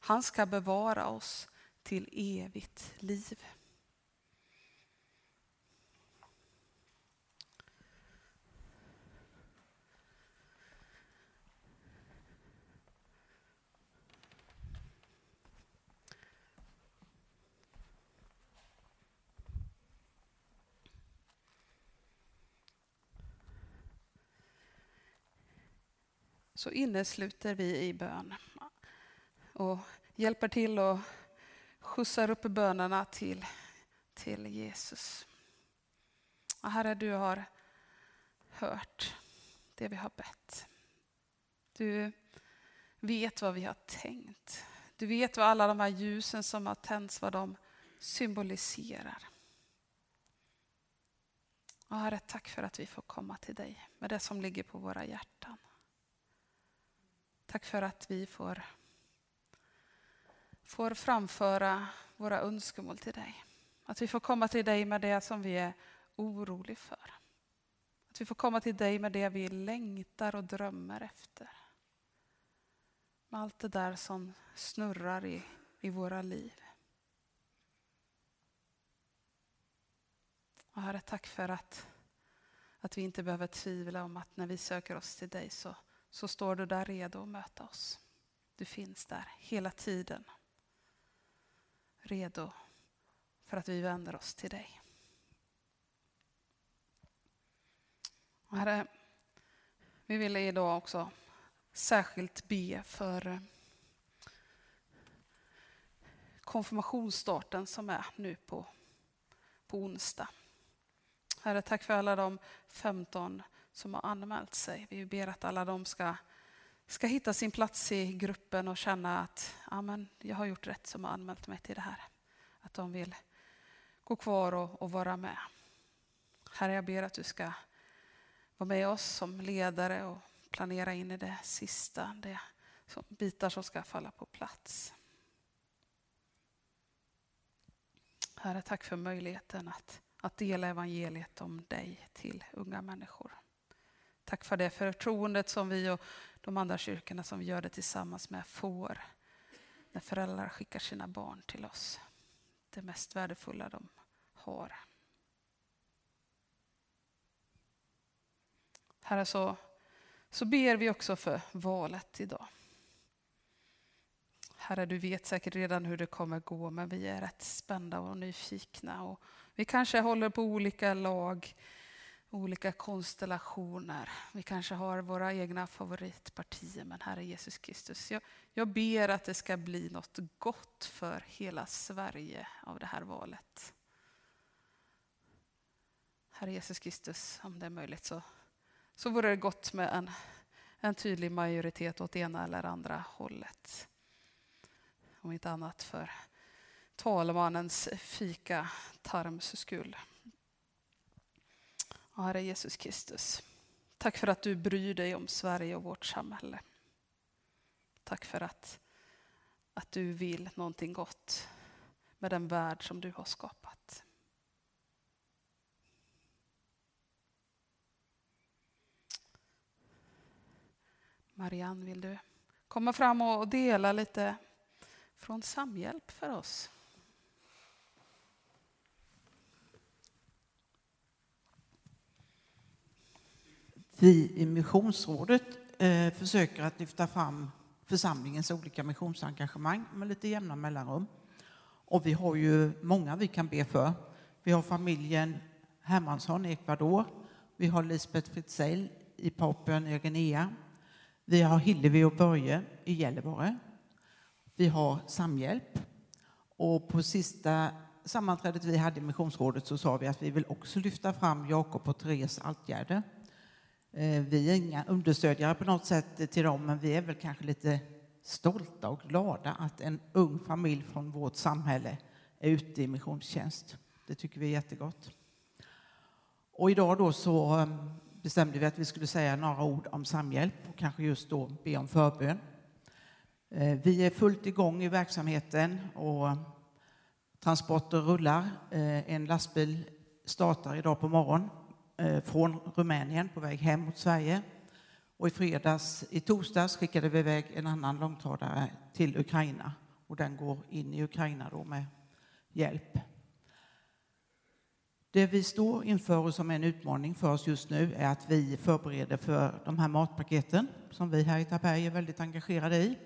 Han ska bevara oss till evigt liv. Så innesluter vi i bön och hjälper till och skjutsar upp bönerna till, till Jesus. Och herre, du har hört det vi har bett. Du vet vad vi har tänkt. Du vet vad alla de här ljusen som har tänts, vad de symboliserar. Och herre, tack för att vi får komma till dig med det som ligger på våra hjärtan. Tack för att vi får, får framföra våra önskemål till dig. Att vi får komma till dig med det som vi är oroliga för. Att vi får komma till dig med det vi längtar och drömmer efter. Med allt det där som snurrar i, i våra liv. Och Herre, tack för att, att vi inte behöver tvivla om att när vi söker oss till dig så så står du där redo att möta oss. Du finns där hela tiden. Redo för att vi vänder oss till dig. Herre, vi vill idag också särskilt be för eh, konfirmationsstarten som är nu på, på onsdag. Herre, tack för alla de 15 som har anmält sig. Vi ber att alla de ska, ska hitta sin plats i gruppen och känna att Amen, jag har gjort rätt som har anmält mig till det här. Att de vill gå kvar och, och vara med. Herre, jag ber att du ska vara med oss som ledare och planera in i det sista, det som, bitar som ska falla på plats. Herre, tack för möjligheten att, att dela evangeliet om dig till unga människor. Tack för det förtroendet som vi och de andra kyrkorna som vi gör det tillsammans med får när föräldrar skickar sina barn till oss. Det mest värdefulla de har. Herre, så, så ber vi också för valet idag. Herre, du vet säkert redan hur det kommer gå, men vi är rätt spända och nyfikna. Och vi kanske håller på olika lag olika konstellationer. Vi kanske har våra egna favoritpartier, men Herre Jesus Kristus, jag, jag ber att det ska bli något gott för hela Sverige av det här valet. Herre Jesus Kristus, om det är möjligt så, så vore det gott med en, en tydlig majoritet åt ena eller andra hållet. Om inte annat för talmannens fika tarms skull. Och Herre Jesus Kristus, tack för att du bryr dig om Sverige och vårt samhälle. Tack för att, att du vill någonting gott med den värld som du har skapat. Marianne, vill du komma fram och dela lite från Samhjälp för oss? Vi i Missionsrådet eh, försöker att lyfta fram församlingens olika missionsengagemang med lite jämna mellanrum. Och vi har ju många vi kan be för. Vi har familjen Hermansson i Ecuador. Vi har Lisbeth Fritzell i Papua Nya Guinea. Vi har Hillevi och Börje i Gällivare. Vi har Samhjälp. Och på sista sammanträdet vi hade i Missionsrådet så sa vi att vi vill också lyfta fram Jakob och Therese Altgärde Eh, vi är inga understödjare på något sätt till dem, men vi är väl kanske lite stolta och glada att en ung familj från vårt samhälle är ute i missionstjänst. Det tycker vi är jättegott. Och idag då så eh, bestämde vi att vi skulle säga några ord om samhjälp och kanske just då be om förbön. Eh, vi är fullt igång i verksamheten och transporter rullar. En lastbil startar idag på morgonen. Eh, från Rumänien på väg hem mot Sverige. Och i fredags, i torsdags skickade vi iväg en annan långtradare till Ukraina och den går in i Ukraina då med hjälp. Det vi står inför och som är en utmaning för oss just nu är att vi förbereder för de här matpaketen som vi här i Taberg är väldigt engagerade i.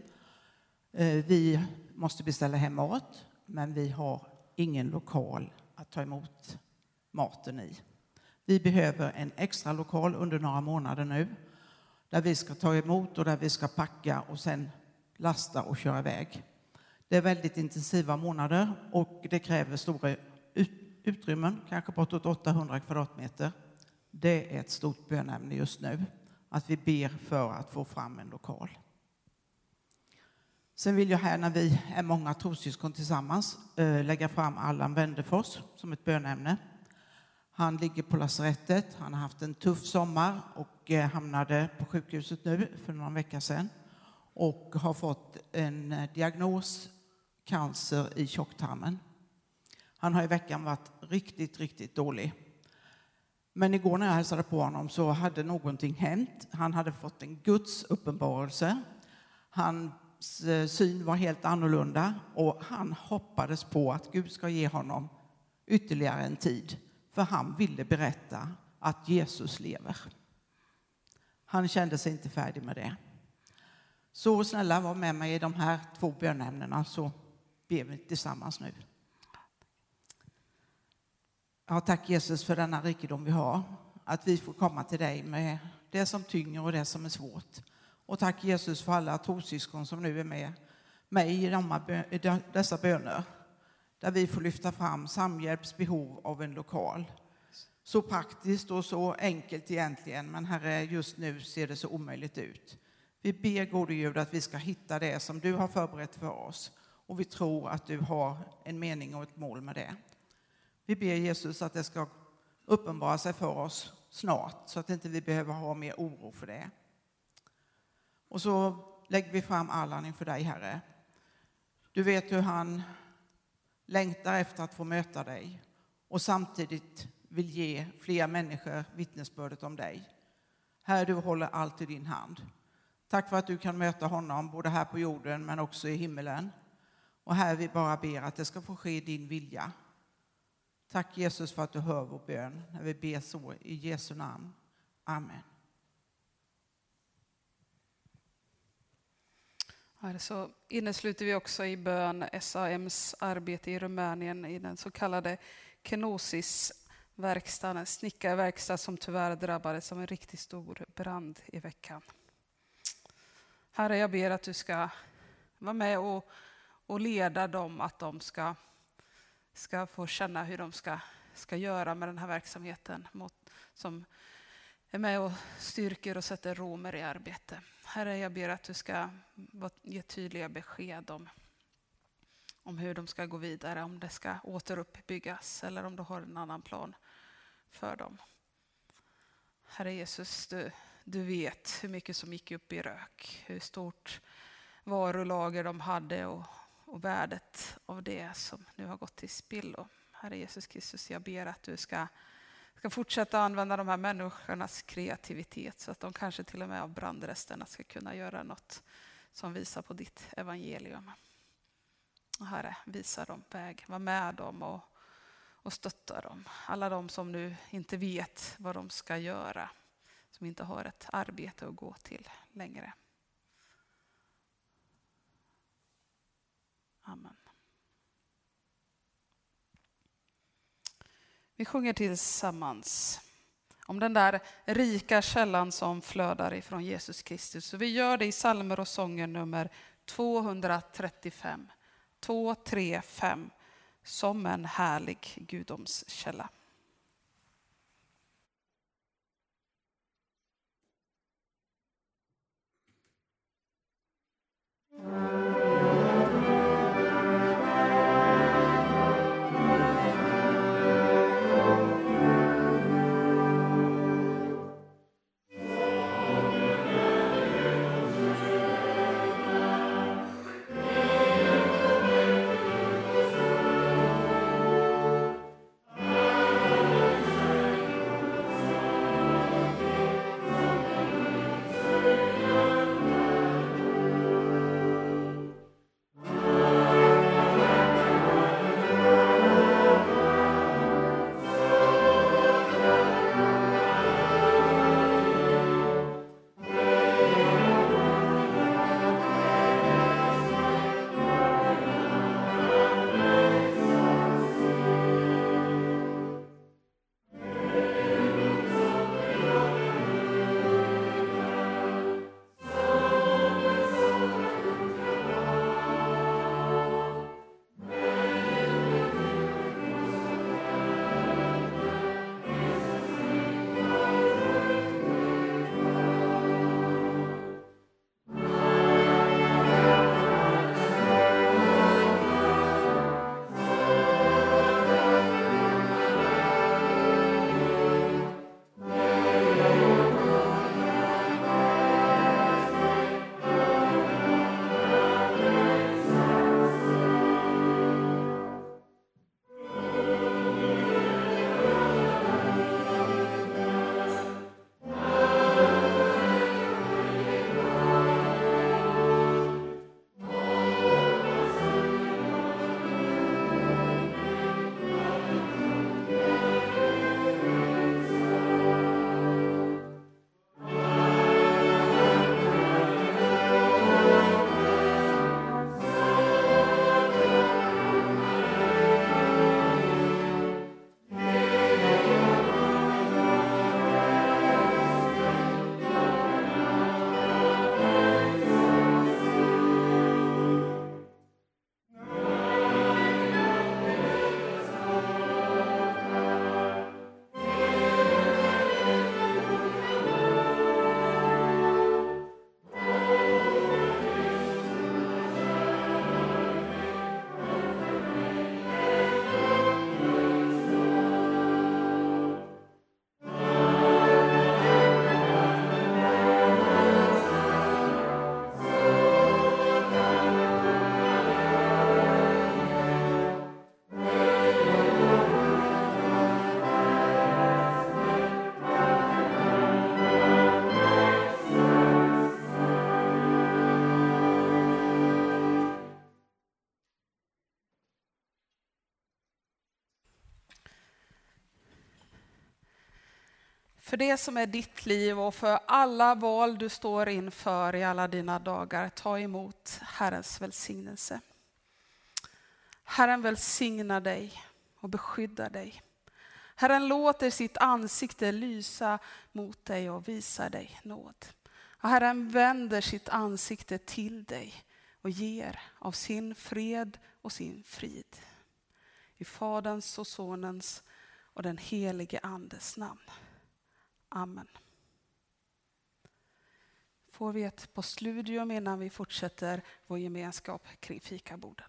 Eh, vi måste beställa hem mat, men vi har ingen lokal att ta emot maten i. Vi behöver en extra lokal under några månader nu där vi ska ta emot och där vi ska packa och sen lasta och köra iväg. Det är väldigt intensiva månader och det kräver stora utrymmen, kanske bortåt 800 kvadratmeter. Det är ett stort bönämne just nu, att vi ber för att få fram en lokal. Sen vill jag här när vi är många trossyskon tillsammans eh, lägga fram Allan Wendefors som ett bönämne. Han ligger på lasarettet. Han har haft en tuff sommar och eh, hamnade på sjukhuset nu för några veckor sedan och har fått en eh, diagnos cancer i tjocktarmen. Han har i veckan varit riktigt, riktigt dålig. Men igår när jag hälsade på honom så hade någonting hänt. Han hade fått en Guds uppenbarelse. Hans eh, syn var helt annorlunda och han hoppades på att Gud ska ge honom ytterligare en tid. För han ville berätta att Jesus lever. Han kände sig inte färdig med det. Så snälla, var med mig i de här två bönämnena så ber vi tillsammans nu. Ja, tack Jesus för denna rikedom vi har. Att vi får komma till dig med det som tynger och det som är svårt. Och tack Jesus för alla trossyskon som nu är med mig i dessa böner. Där vi får lyfta fram Samhjälps behov av en lokal. Så praktiskt och så enkelt egentligen, men Herre, just nu ser det så omöjligt ut. Vi ber gode Gud att vi ska hitta det som du har förberett för oss och vi tror att du har en mening och ett mål med det. Vi ber Jesus att det ska uppenbara sig för oss snart så att inte vi behöver ha mer oro för det. Och så lägger vi fram Allan inför dig, Herre. Du vet hur han längtar efter att få möta dig och samtidigt vill ge fler människor vittnesbördet om dig. Herre, du håller allt i din hand. Tack för att du kan möta honom både här på jorden men också i himmelen. Och här vi bara ber att det ska få ske din vilja. Tack Jesus för att du hör vår bön när vi ber så i Jesu namn. Amen. Här så innesluter vi också i bön SAMs arbete i Rumänien i den så kallade Kenosis-verkstaden, en snickarverkstad som tyvärr drabbades av en riktigt stor brand i veckan. Herre, jag ber att du ska vara med och, och leda dem, att de ska ska få känna hur de ska, ska göra med den här verksamheten mot, som är med och styrker och sätter romer i arbete. Herre, jag ber att du ska ge tydliga besked om, om hur de ska gå vidare, om det ska återuppbyggas eller om du har en annan plan för dem. Herre Jesus, du, du vet hur mycket som gick upp i rök, hur stort varulager de hade och och värdet av det som nu har gått till spillo. Herre Jesus Kristus, jag ber att du ska, ska fortsätta använda de här människornas kreativitet så att de kanske till och med av brandresterna ska kunna göra något som visar på ditt evangelium. Och herre, visa dem väg, var med dem och, och stötta dem. Alla de som nu inte vet vad de ska göra, som inte har ett arbete att gå till längre. Amen. Vi sjunger tillsammans om den där rika källan som flödar ifrån Jesus Kristus. Så vi gör det i salmer och sånger nummer 235, 235, som en härlig gudomskälla. Mm. För det som är ditt liv och för alla val du står inför i alla dina dagar. Ta emot Herrens välsignelse. Herren välsignar dig och beskyddar dig. Herren låter sitt ansikte lysa mot dig och visar dig nåd. Och Herren vänder sitt ansikte till dig och ger av sin fred och sin frid. I Faderns och Sonens och den helige Andes namn. Amen. Får vi ett postludium innan vi fortsätter vår gemenskap kring fikaborden.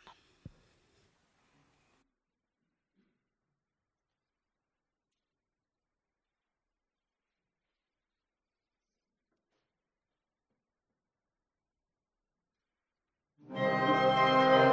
Thank